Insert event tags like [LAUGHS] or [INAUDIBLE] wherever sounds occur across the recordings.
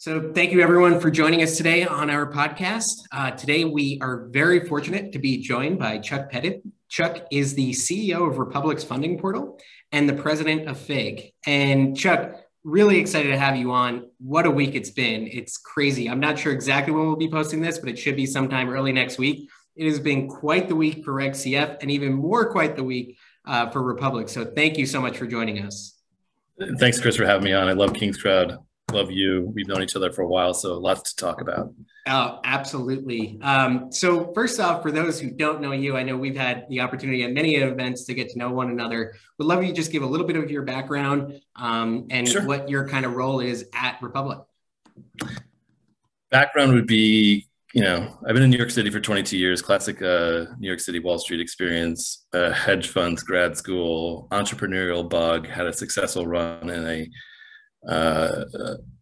So, thank you everyone for joining us today on our podcast. Uh, today, we are very fortunate to be joined by Chuck Pettid. Chuck is the CEO of Republic's funding portal and the president of FIG. And Chuck, really excited to have you on. What a week it's been. It's crazy. I'm not sure exactly when we'll be posting this, but it should be sometime early next week. It has been quite the week for Reg CF and even more quite the week uh, for Republic. So thank you so much for joining us. Thanks, Chris, for having me on. I love KingsCrowd. Love you. We've known each other for a while, so lots to talk about. Oh, absolutely. Um, so, first off, for those who don't know you, I know we've had the opportunity at many events to get to know one another. Would love you just give a little bit of your background um, and sure. what your kind of role is at Republic. Background would be, you know, I've been in New York City for 22 years, classic uh, New York City Wall Street experience, uh, hedge funds, grad school, entrepreneurial bug, had a successful run in a uh,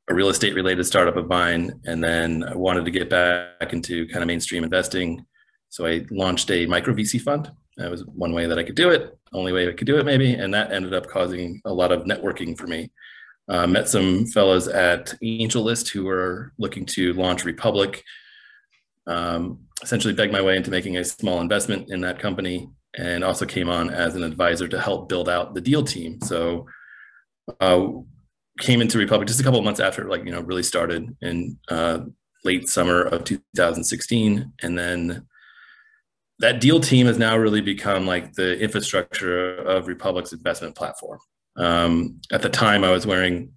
a real estate related startup of mine, and then I wanted to get back into kind of mainstream investing. So I launched a micro VC fund. That was one way that I could do it, only way I could do it maybe, and that ended up causing a lot of networking for me. Uh, met some fellows at AngelList who were looking to launch Republic. Um, essentially, begged my way into making a small investment in that company, and also came on as an advisor to help build out the deal team. So uh, came into Republic just a couple of months after, like you know, really started in uh, late summer of 2016, and then that deal team has now really become like the infrastructure of Republic's investment platform. Um, at the time, I was wearing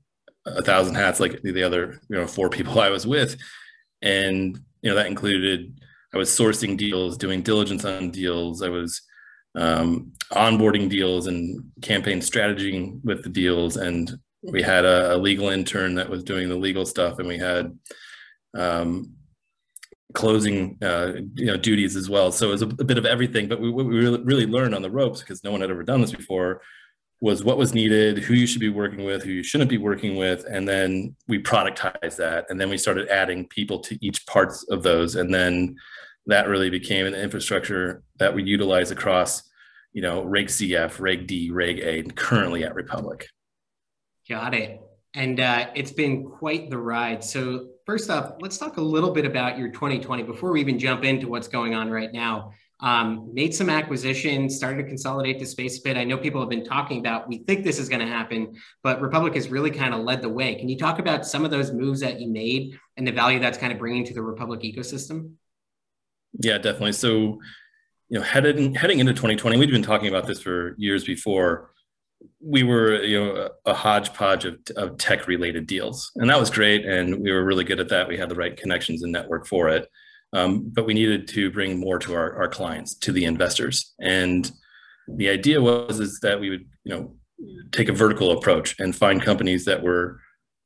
a thousand hats, like the other you know four people I was with, and you know that included I was sourcing deals, doing diligence on deals, I was um, onboarding deals and campaign strategy with the deals, and we had a, a, legal intern that was doing the legal stuff and we had um, closing uh, you know duties as well. So it was a, a bit of everything but we, we really, really learned on the ropes because no one had ever done this before was what was needed who you should be working with who you shouldn't be working with and then we productized that and then we started adding people to each parts of those and then that really became an infrastructure that we utilize across you know reg cf reg d reg a and currently at republic Got it. And uh, it's been quite the ride. So, first off, let's talk a little bit about your 2020 before we even jump into what's going on right now. Um, made some acquisitions, started to consolidate the space a bit. I know people have been talking about, we think this is going to happen, but Republic has really kind of led the way. Can you talk about some of those moves that you made and the value that's kind of bringing to the Republic ecosystem? Yeah, definitely. So, you know, headed, heading into 2020, we've been talking about this for years before we were you know a hodgepodge of, of tech related deals and that was great and we were really good at that. We had the right connections and network for it. Um, but we needed to bring more to our, our clients to the investors. And the idea was is that we would you know take a vertical approach and find companies that were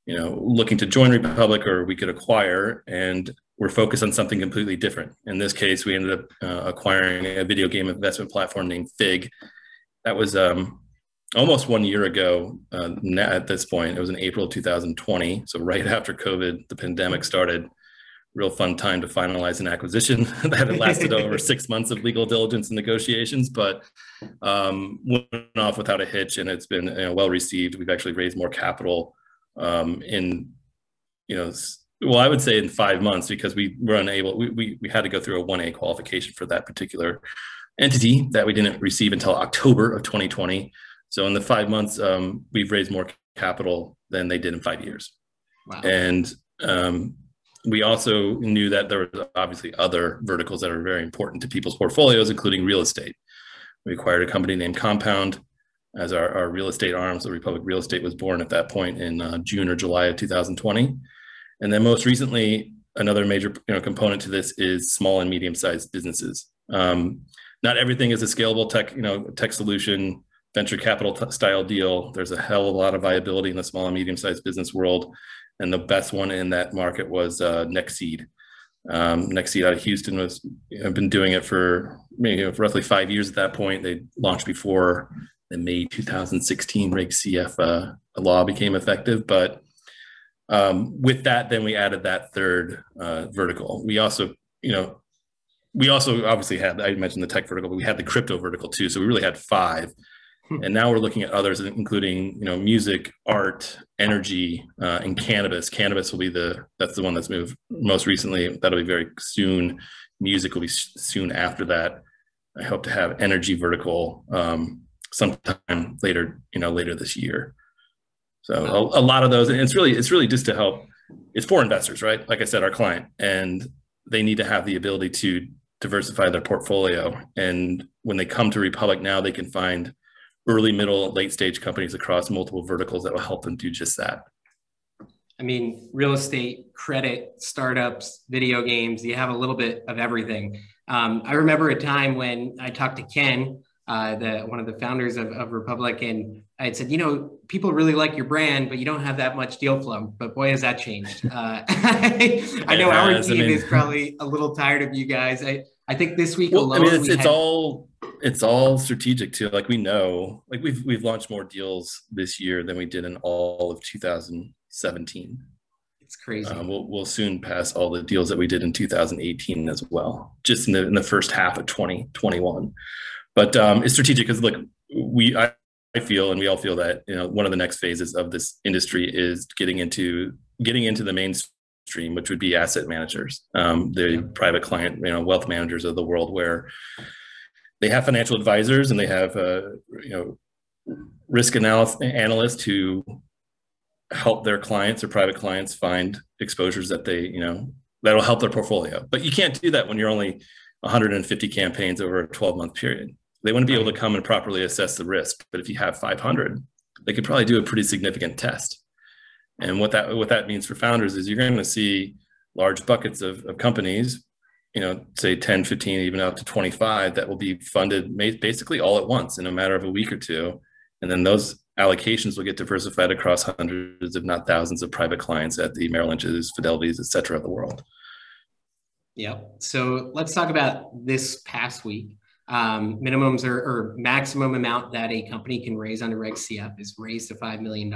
you know looking to join republic or we could acquire and we're focused on something completely different. In this case we ended up uh, acquiring a video game investment platform named fig. That was um, almost one year ago uh, at this point. It was in April 2020. So right after COVID, the pandemic started. Real fun time to finalize an acquisition [LAUGHS] that had lasted over [LAUGHS] six months of legal diligence and negotiations, but um, went off without a hitch, and it's been you know, well received. We've actually raised more capital um, in, you know, well, I would say in five months because we were unable. We we, we had to go through a one A qualification for that particular entity that we didn't receive until October of 2020. So in the five months, um, we've raised more capital than they did in five years. Wow. And um, we also knew that there were obviously other verticals that are very important to people's portfolios, including real estate. We acquired a company named Compound as our, our real estate arm. So Republic Real Estate was born at that point in uh, June or July of 2020. And then most recently, another major you know, component to this is small and medium-sized businesses. Um, not everything is a scalable tech, you know, tech solution venture capital t- style deal. There's a hell of a lot of viability in the small and medium sized business world. And the best one in that market was uh, Nextseed. Um, Nextseed out of Houston was have been doing it for you know, roughly five years at that point. They launched before the May 2016 Reg CF uh, law became effective. But um, with that, then we added that third uh, vertical. We also, you know, we also obviously had I mentioned the tech vertical, but we had the crypto vertical too. So we really had five. And now we're looking at others, including you know music, art, energy, uh, and cannabis. Cannabis will be the that's the one that's moved most recently. That'll be very soon. Music will be soon after that. I hope to have energy vertical um, sometime later, you know, later this year. So a, a lot of those, and it's really it's really just to help. It's for investors, right? Like I said, our client, and they need to have the ability to diversify their portfolio. And when they come to Republic now, they can find early, middle, late stage companies across multiple verticals that will help them do just that. I mean, real estate, credit, startups, video games, you have a little bit of everything. Um, I remember a time when I talked to Ken, uh, the one of the founders of, of Republic, and I had said, you know, people really like your brand, but you don't have that much deal flow. But boy, has that changed. Uh, [LAUGHS] I know our team I mean, is [LAUGHS] probably a little tired of you guys. I, I think this week well, alone, I mean, it's, it's had... all it's all strategic too. Like we know, like we've we've launched more deals this year than we did in all of 2017. It's crazy. Um, we'll we'll soon pass all the deals that we did in 2018 as well, just in the in the first half of 2021. But um, it's strategic because look, we I, I feel and we all feel that you know one of the next phases of this industry is getting into getting into the mainstream which would be asset managers, um, the yeah. private client, you know, wealth managers of the world, where they have financial advisors and they have, uh, you know, risk analyst, analysts who help their clients or private clients find exposures that they, you know, that'll help their portfolio. But you can't do that when you're only 150 campaigns over a 12 month period. They want to be able to come and properly assess the risk. But if you have 500, they could probably do a pretty significant test. And what that what that means for founders is you're going to see large buckets of, of companies, you know, say 10, 15, even up to 25 that will be funded basically all at once in a matter of a week or two. And then those allocations will get diversified across hundreds, if not thousands, of private clients at the Merrill Lynch's, Fidelities, et cetera, of the world. Yep. So let's talk about this past week. Um, minimums or, or maximum amount that a company can raise under Reg CF is raised to $5 million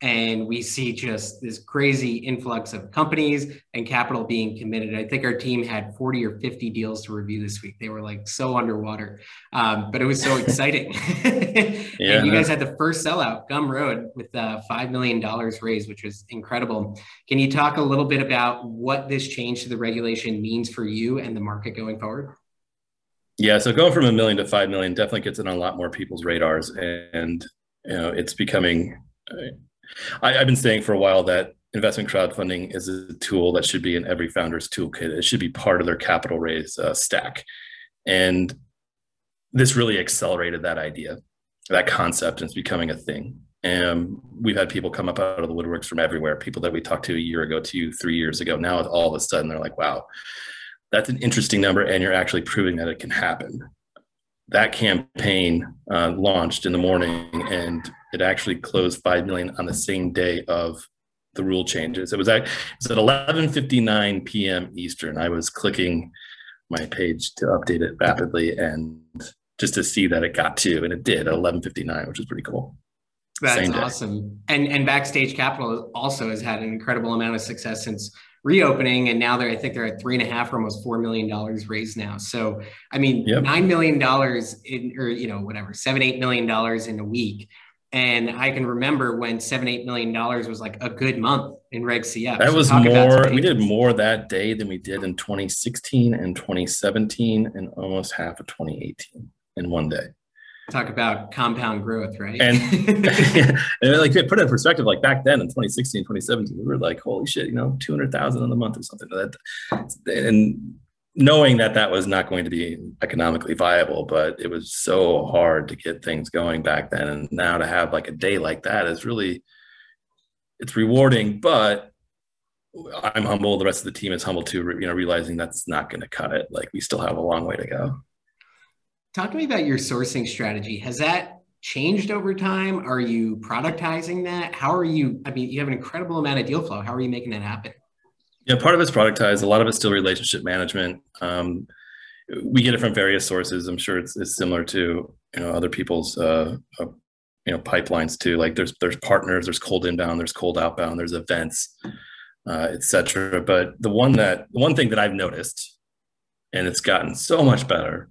and we see just this crazy influx of companies and capital being committed. I think our team had 40 or 50 deals to review this week. They were like so underwater, um, but it was so [LAUGHS] exciting. [LAUGHS] yeah, and you guys had the first sellout, Gumroad, with uh, $5 million raised, which was incredible. Can you talk a little bit about what this change to the regulation means for you and the market going forward? Yeah, so going from a million to 5 million definitely gets it on a lot more people's radars. And, you know, it's becoming, I, have been saying for a while that investment crowdfunding is a tool that should be in every founder's toolkit. It should be part of their capital raise uh, stack. And this really accelerated that idea, that concept, and it's becoming a thing. And we've had people come up out of the woodworks from everywhere, people that we talked to a year ago, two, three years ago. Now, all of a sudden, they're like, wow, that's an interesting number. And you're actually proving that it can happen. That campaign uh, launched in the morning and it actually closed 5 million on the same day of the rule changes. It was at, it was at 11:59 p.m. Eastern. I was clicking my page to update it rapidly and just to see that it got to, and it did at 11:59, which is pretty cool. That's awesome. And and Backstage Capital also has had an incredible amount of success since reopening, and now they're I think they're at three and a half or almost four million dollars raised now. So I mean, yep. nine million dollars in or you know whatever seven eight million dollars in a week and I can remember when seven, eight million dollars was like a good month in Reg CF. That so was more, we did more that day than we did in 2016 and 2017 and almost half of 2018 in one day. Talk about compound growth, right? And, [LAUGHS] [LAUGHS] and like put it in perspective, like back then in 2016, 2017, we were like, holy shit, you know, 200,000 in a month or something. That, and knowing that that was not going to be economically viable but it was so hard to get things going back then. And now to have like a day like that is really it's rewarding but i'm humble. The rest of the team is humble too you know realizing that's not going to cut it. Like we still have a long way to go. Talk to me about your sourcing strategy. Has that changed over time? Are you productizing that? How are you i mean you have an incredible amount of deal flow. How are you making that happen yeah, part of it's productized. A lot of it's still relationship management. Um, we get it from various sources. I'm sure it's, it's similar to you know other people's uh, uh, you know pipelines too. Like there's there's partners, there's cold inbound, there's cold outbound, there's events, uh, etc. But the one that the one thing that I've noticed, and it's gotten so much better,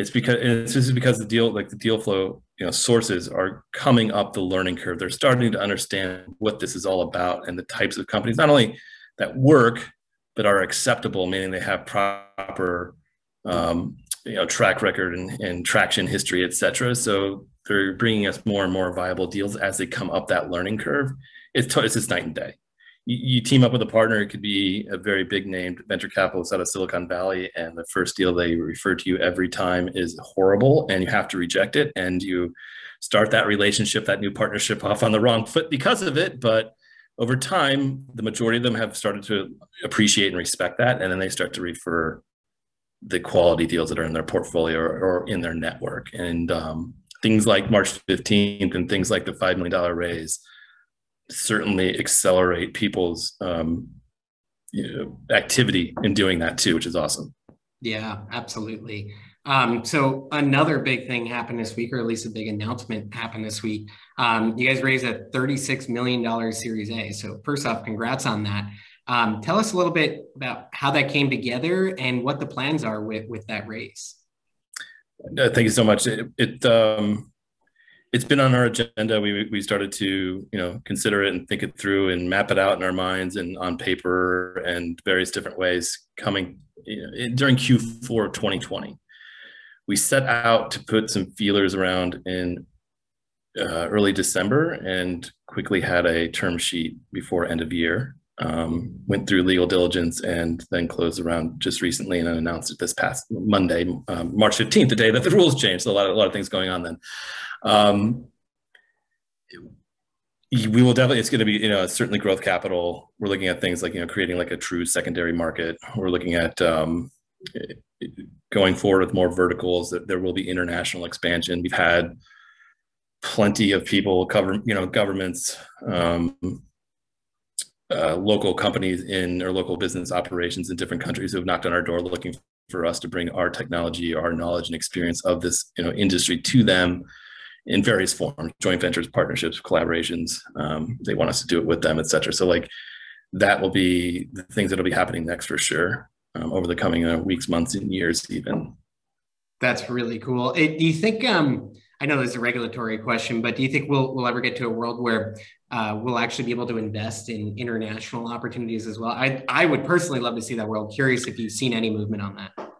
it's because it's just because the deal like the deal flow you know sources are coming up the learning curve they're starting to understand what this is all about and the types of companies not only that work but are acceptable meaning they have proper um, you know track record and, and traction history et cetera. So they're bringing us more and more viable deals as they come up that learning curve. It's, it's just night and day. You, you team up with a partner it could be a very big named venture capitalist out of silicon valley and the first deal they refer to you every time is horrible and you have to reject it and you start that relationship that new partnership off on the wrong foot because of it but over time the majority of them have started to appreciate and respect that and then they start to refer the quality deals that are in their portfolio or, or in their network and um, things like march 15th and things like the $5 million raise certainly accelerate people's um, you know, activity in doing that too, which is awesome. Yeah, absolutely. Um, so another big thing happened this week, or at least a big announcement happened this week. Um, you guys raised a $36 million Series A. So first off, congrats on that. Um, tell us a little bit about how that came together and what the plans are with, with that raise. Uh, thank you so much. It, it um, it's been on our agenda. We we started to you know consider it and think it through and map it out in our minds and on paper and various different ways coming you know, during Q4 of 2020. We set out to put some feelers around in uh, early December and quickly had a term sheet before end of year. Um, went through legal diligence and then closed around just recently and announced it this past Monday, um, March 15th, the day that the rules changed. So a lot of, a lot of things going on then. Um, we will definitely it's going to be you know certainly growth capital we're looking at things like you know creating like a true secondary market we're looking at um, going forward with more verticals that there will be international expansion. We've had plenty of people cover you know governments um, uh, local companies in or local business operations in different countries who have knocked on our door looking for us to bring our technology our knowledge and experience of this you know industry to them in various forms joint ventures partnerships collaborations um, they want us to do it with them et cetera. So like that will be the things that'll be happening next for sure um, over the coming uh, weeks months and years even. That's really cool. It, do you think um, i know there's a regulatory question but do you think we'll, we'll ever get to a world where uh, we'll actually be able to invest in international opportunities as well? I, I would personally love to see that world. Curious if you've seen any movement on that.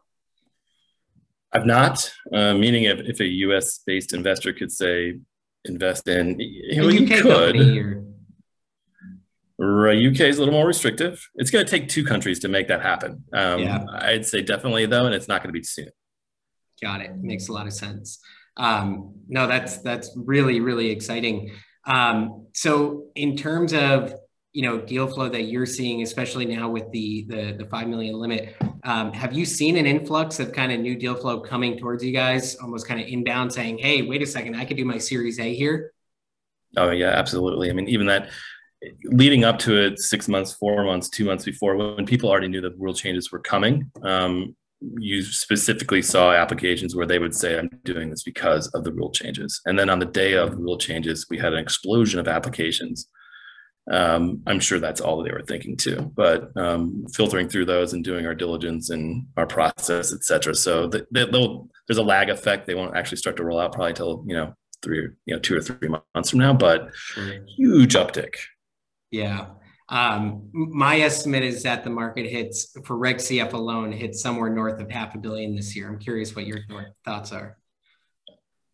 I've not, uh, meaning if, if a US based investor could say invest in, you know, you could. Right, UK is a little more restrictive. It's going to take two countries to make that happen. Um, yeah. I'd say definitely though, and it's not going to be soon. Got it. Makes a lot of sense. Um, no, that's that's really really exciting. Um, so in terms of you know deal flow that you're seeing especially now with the the, the 5 million limit um, have you seen an influx of kind of new deal flow coming towards you guys almost kind of inbound saying hey wait a second i could do my series a here oh yeah absolutely i mean even that leading up to it six months four months two months before when people already knew the rule changes were coming um, you specifically saw applications where they would say i'm doing this because of the rule changes and then on the day of rule changes we had an explosion of applications um, I'm sure that's all they were thinking too. But um, filtering through those and doing our diligence and our process, et cetera. So the, the, there's a lag effect. They won't actually start to roll out probably till you know three, you know, two or three months from now. But huge uptick. Yeah. Um, my estimate is that the market hits for Reg CF alone hits somewhere north of half a billion this year. I'm curious what your thoughts are.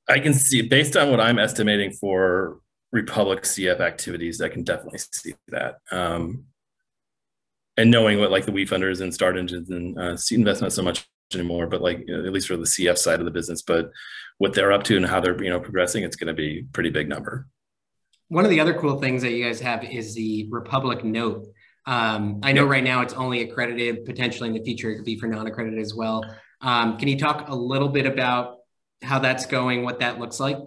I can see based on what I'm estimating for Republic CF activities, I can definitely see that. Um, and knowing what like the WeFunders and StartEngines and uh, Seed not so much anymore, but like at least for the CF side of the business, but what they're up to and how they're you know progressing, it's going to be pretty big number. One of the other cool things that you guys have is the Republic Note. Um, I know right now it's only accredited. Potentially in the future, it could be for non-accredited as well. Um, can you talk a little bit about how that's going, what that looks like?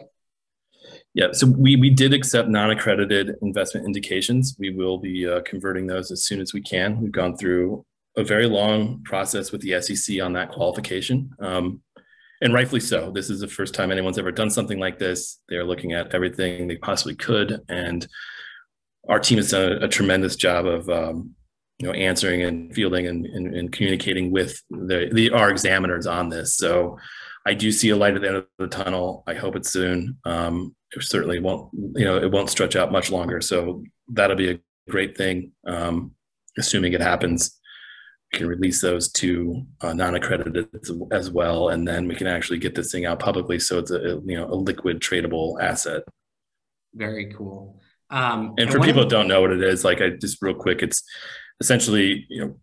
Yeah, so we, we did accept non-accredited investment indications. We will be uh, converting those as soon as we can. We've gone through a very long process with the SEC on that qualification. Um, and rightfully so. This is the first time anyone's ever done something like this. They're looking at everything they possibly could. And our team has done a, a tremendous job of um, you know, answering and fielding and, and, and communicating with the, the, our examiners on this. So I do see a light at the end of the tunnel. I hope it's soon. Um, it certainly won't, you know, it won't stretch out much longer. So that'll be a great thing. Um, assuming it happens, we can release those to uh, non-accredited as well, and then we can actually get this thing out publicly, so it's a you know a liquid tradable asset. Very cool. Um, and for people that don't know what it is, like I just real quick, it's essentially you know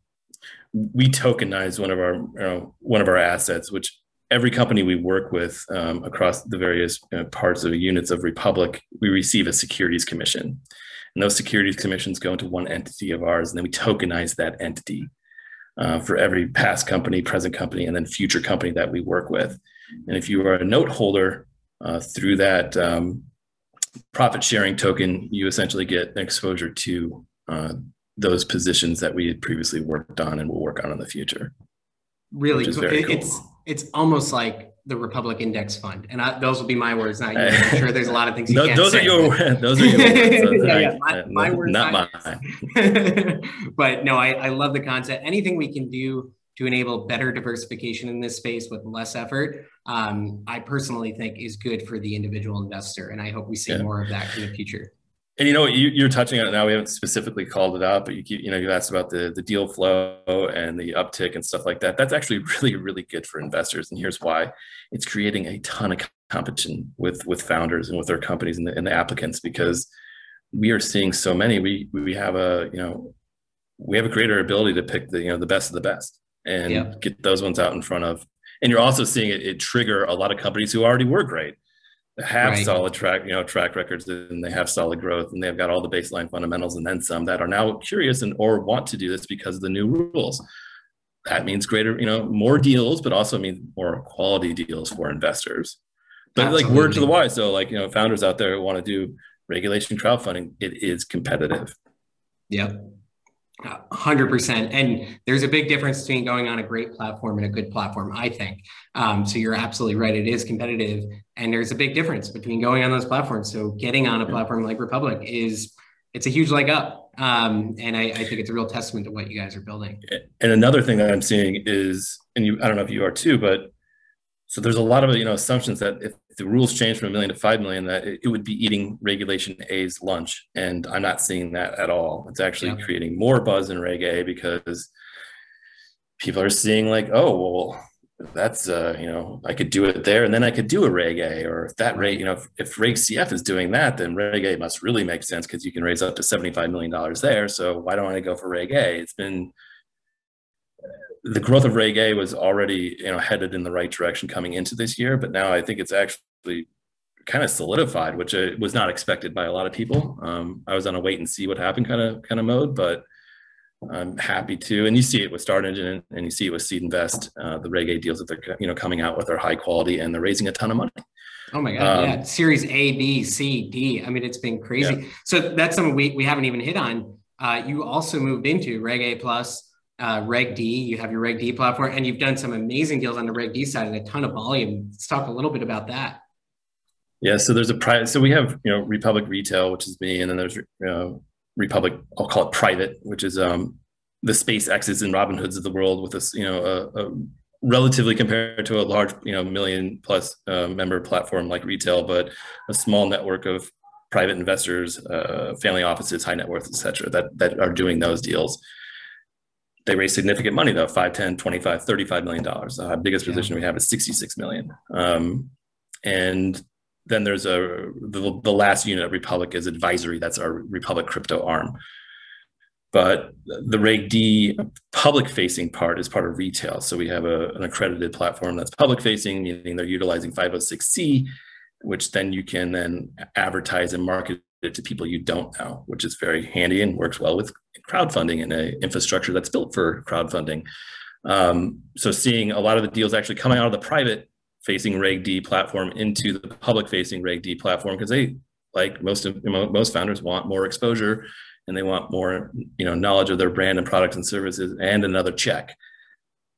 we tokenize one of our you know, one of our assets, which every company we work with um, across the various you know, parts of units of Republic, we receive a securities commission. And those securities commissions go into one entity of ours, and then we tokenize that entity uh, for every past company, present company, and then future company that we work with. And if you are a note holder uh, through that um, profit sharing token, you essentially get exposure to uh, those positions that we had previously worked on and will work on in the future. Really, cool. It, cool. it's it's almost like the Republic Index Fund, and I, those will be my words. Not yours. [LAUGHS] I'm sure there's a lot of things you no, can't those say. Are your, [LAUGHS] those are your words. [LAUGHS] yeah, yeah, my, my words, not mine. but no, I, I love the concept. Anything we can do to enable better diversification in this space with less effort, um, I personally think is good for the individual investor, and I hope we see yeah. more of that in the future. And you know, what you, are touching on it now. We haven't specifically called it out, but you keep, you know, you asked about the the deal flow and the uptick and stuff like that. That's actually [LAUGHS] really, really good for investors. And here's why: it's creating a ton of competition with with founders and with their companies and the, and the applicants because we are seeing so many. We we have a you know we have a greater ability to pick the you know the best of the best and yeah. get those ones out in front of. And you're also seeing it, it trigger a lot of companies who already were great have right. solid track, you know, track records and they have solid growth and they've got all the baseline fundamentals and then some that are now curious and or want to do this because of the new rules. That means greater, you know, more deals, but also means more quality deals for investors. But Absolutely. like word to the wise, so like you know, founders out there who want to do regulation crowdfunding, it is competitive. Yep. 100% and there's a big difference between going on a great platform and a good platform i think. Um, so you're absolutely right. It is competitive and there's a big difference between going on those platforms. So getting on a platform like republic is it's a huge leg up. Um, and I, I, think it's a real testament to what you guys are building. And another thing that i'm seeing is and you i don't know if you are too but so there's a lot of you know assumptions that if the rules change from a million to five million, that it, it would be eating regulation A's lunch, and I'm not seeing that at all. It's actually yeah. creating more buzz in Reg A because people are seeing like, oh well, that's uh, you know, I could do it there, and then I could do a Reg A, or if that rate, you know, if, if Reg CF is doing that, then Reg A must really make sense because you can raise up to 75 million dollars there. So why don't I go for Reg A? It's been the growth of Reg A was already you know headed in the right direction coming into this year, but now I think it's actually kind of solidified, which uh, was not expected by a lot of people. Um, I was on a wait and see what happened kind of kind of mode, but I'm happy to. And you see it with StartEngine, and you see it with SeedInvest, uh, the Reg A deals that they're you know coming out with are high quality, and they're raising a ton of money. Oh my god, um, yeah, Series A, B, C, D. I mean, it's been crazy. Yeah. So that's something we we haven't even hit on. Uh, you also moved into Reg A plus uh, Reg D, you have your Reg D platform, and you've done some amazing deals on the Reg D side and a ton of volume. Let's talk a little bit about that. Yeah, so there's a private. So we have you know Republic Retail, which is me, and then there's know, Republic. I'll call it private, which is um, the SpaceX's and Robinhoods of the world with this you know a, a relatively compared to a large you know million plus uh, member platform like retail, but a small network of private investors, uh, family offices, high net worth, et cetera, that that are doing those deals they raise significant money though 5 10 25 35 million dollars. The biggest position yeah. we have is 66 million. Um, and then there's a the, the last unit of republic is advisory. That's our republic crypto arm. But the reg d public facing part is part of retail. So we have a, an accredited platform that's public facing meaning they're utilizing 506c which then you can then advertise and market to people you don't know which is very handy and works well with crowdfunding and an infrastructure that's built for crowdfunding. Um, so seeing a lot of the deals actually coming out of the private facing Reg D platform into the public facing Reg D platform because they like most of most founders want more exposure and they want more you know knowledge of their brand and products and services and another check.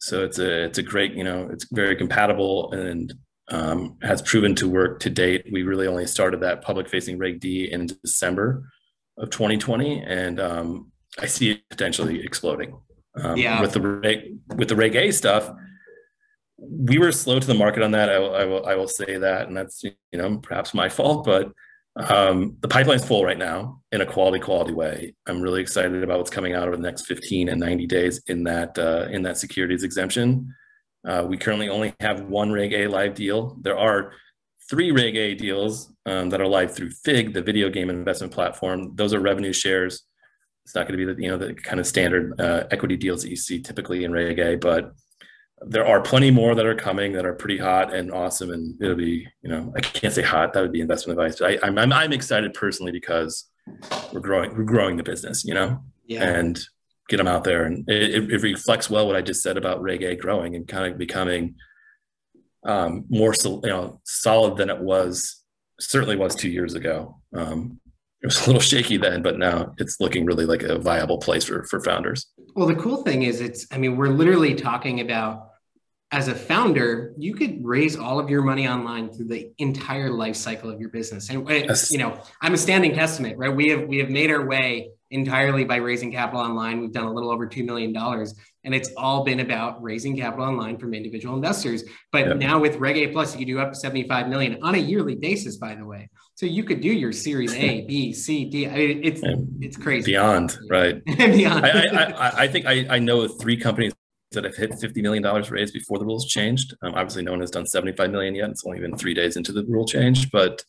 So it's a it's a great you know it's very compatible and um, has proven to work to date. We really only started that public facing Reg D in December of 2020 and um, I see it potentially exploding. Um, yeah. With the reg, with the Reg A stuff, we were slow to the market on that. I, I, will, I will say that, and that's you know perhaps my fault, but um, the pipeline's full right now in a quality quality way. I'm really excited about what's coming out over the next 15 and 90 days in that uh, in that securities exemption. Uh, we currently only have one Reg A live deal. There are three Reg A deals um, that are live through Fig, the video game investment platform. Those are revenue shares. It's not going to be the you know the kind of standard uh, equity deals that you see typically in Reg A, but there are plenty more that are coming that are pretty hot and awesome, and it'll be you know I can't say hot that would be investment advice, but I, I'm, I'm I'm excited personally because we're growing we're growing the business, you know, yeah. and get them out there, and it, it reflects well what I just said about Reg A growing and kind of becoming um, more you know solid than it was certainly was two years ago. Um, it was a little shaky then, but now it's looking really like a viable place for for founders. Well, the cool thing is, it's I mean, we're literally talking about as a founder, you could raise all of your money online through the entire life cycle of your business. And yes. you know, I'm a standing testament, right? We have we have made our way entirely by raising capital online. We've done a little over $2 million. And it's all been about raising capital online from individual investors. But yep. now with Reg A Plus, you can do up to 75 million on a yearly basis, by the way. So you could do your series A, B, C, D. I mean, it's and it's crazy. Beyond, right? [LAUGHS] beyond. I, I, I, think I, I know three companies that have hit $50 million raised before the rules changed. Um, obviously, no one has done 75 million yet. It's only been three days into the rule change, but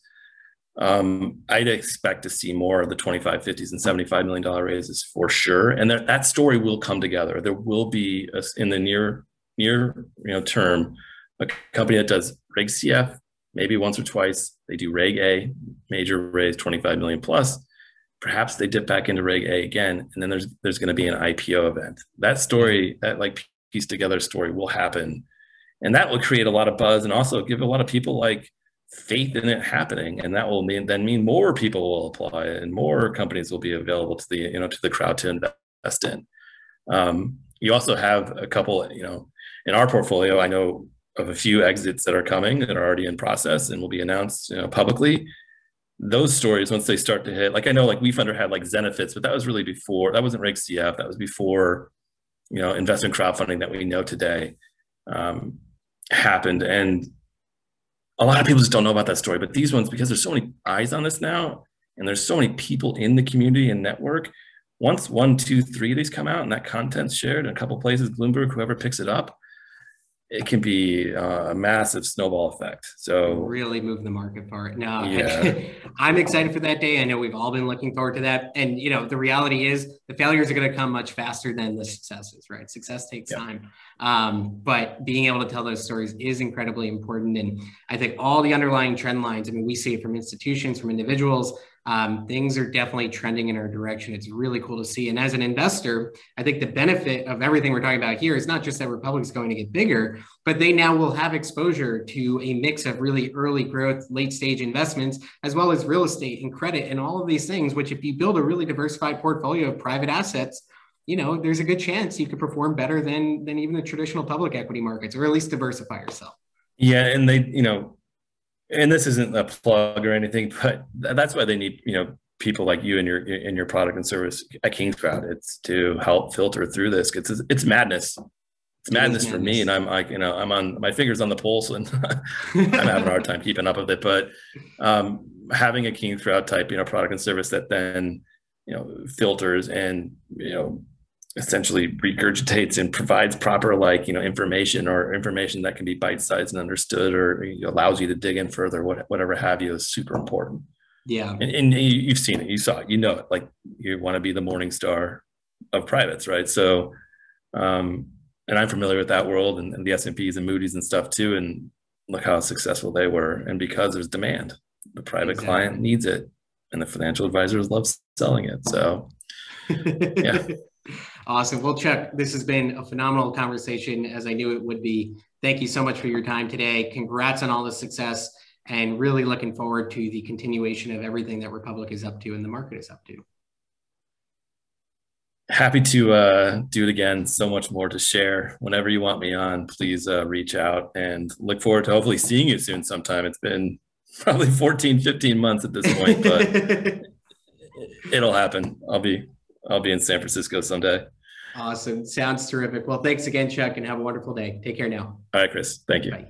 um, I'd expect to see more of the 25, 50s, and 75 million dollar raises for sure. And that, that story will come together. There will be a, in the near near you know term a company that does Reg CF maybe once or twice. They do Reg A, major raise 25 million plus. Perhaps they dip back into Reg A again, and then there's there's going to be an IPO event. That story, that like piece together story, will happen, and that will create a lot of buzz and also give a lot of people like faith in it happening and that will mean then mean more people will apply and more companies will be available to the you know to the crowd to invest in. Um, you also have a couple you know in our portfolio i know of a few exits that are coming that are already in process and will be announced you know publicly. Those stories once they start to hit like i know like WeFunder had like zenefits but that was really before that wasn't reg cf that was before you know investment crowdfunding that we know today um, happened. And a lot of people just don't know about that story. But these ones, because there's so many eyes on this now, and there's so many people in the community and network. Once one, two, three of these come out and that content's shared in a couple places, Bloomberg, whoever picks it up, it can be uh, a massive snowball effect. So really move the market forward. No, yeah. [LAUGHS] I'm excited for that day. I know we've all been looking forward to that. And you know, the reality is the failures are going to come much faster than the successes, right? Success takes yeah. time. Um, but being able to tell those stories is incredibly important. And I think all the underlying trend lines, I mean, we see it from institutions, from individuals, um, things are definitely trending in our direction. It's really cool to see. And as an investor, I think the benefit of everything we're talking about here is not just that Republic is going to get bigger, but they now will have exposure to a mix of really early growth, late stage investments, as well as real estate and credit and all of these things, which if you build a really diversified portfolio of private assets, you know, there's a good chance you could perform better than than even the traditional public equity markets, or at least diversify yourself. Yeah, and they, you know, and this isn't a plug or anything, but that's why they need you know people like you and your in your product and service at Kingscrowd. It's to help filter through this. It's it's madness. It's madness, it madness for me, and I'm like you know I'm on my fingers on the pulse, and [LAUGHS] I'm having a hard time keeping up with it. But um, having a Kingscrowd type you know product and service that then you know filters and you know essentially regurgitates and provides proper like you know information or information that can be bite-sized and understood or allows you to dig in further whatever have you is super important. Yeah. And, and you've seen it. You saw it. You know it. Like you want to be the Morningstar of privates right? So um and i'm familiar with that world and, and the s&ps and moody's and stuff too and look how successful they were. And because there's demand the private exactly. client needs it and the financial advisors love selling it. So [LAUGHS] yeah Awesome. Well, Chuck, this has been a phenomenal conversation as I knew it would be. Thank you so much for your time today. Congrats on all the success and really looking forward to the continuation of everything that Republic is up to and the market is up to. Happy to uh, do it again. So much more to share. Whenever you want me on, please uh, reach out and look forward to hopefully seeing you soon sometime. It's been probably 14, 15 months at this point, but [LAUGHS] it'll happen. I'll be I'll be in San Francisco someday. Awesome. Sounds terrific. Well, thanks again, Chuck, and have a wonderful day. Take care now. All right, Chris. Thank you. Bye.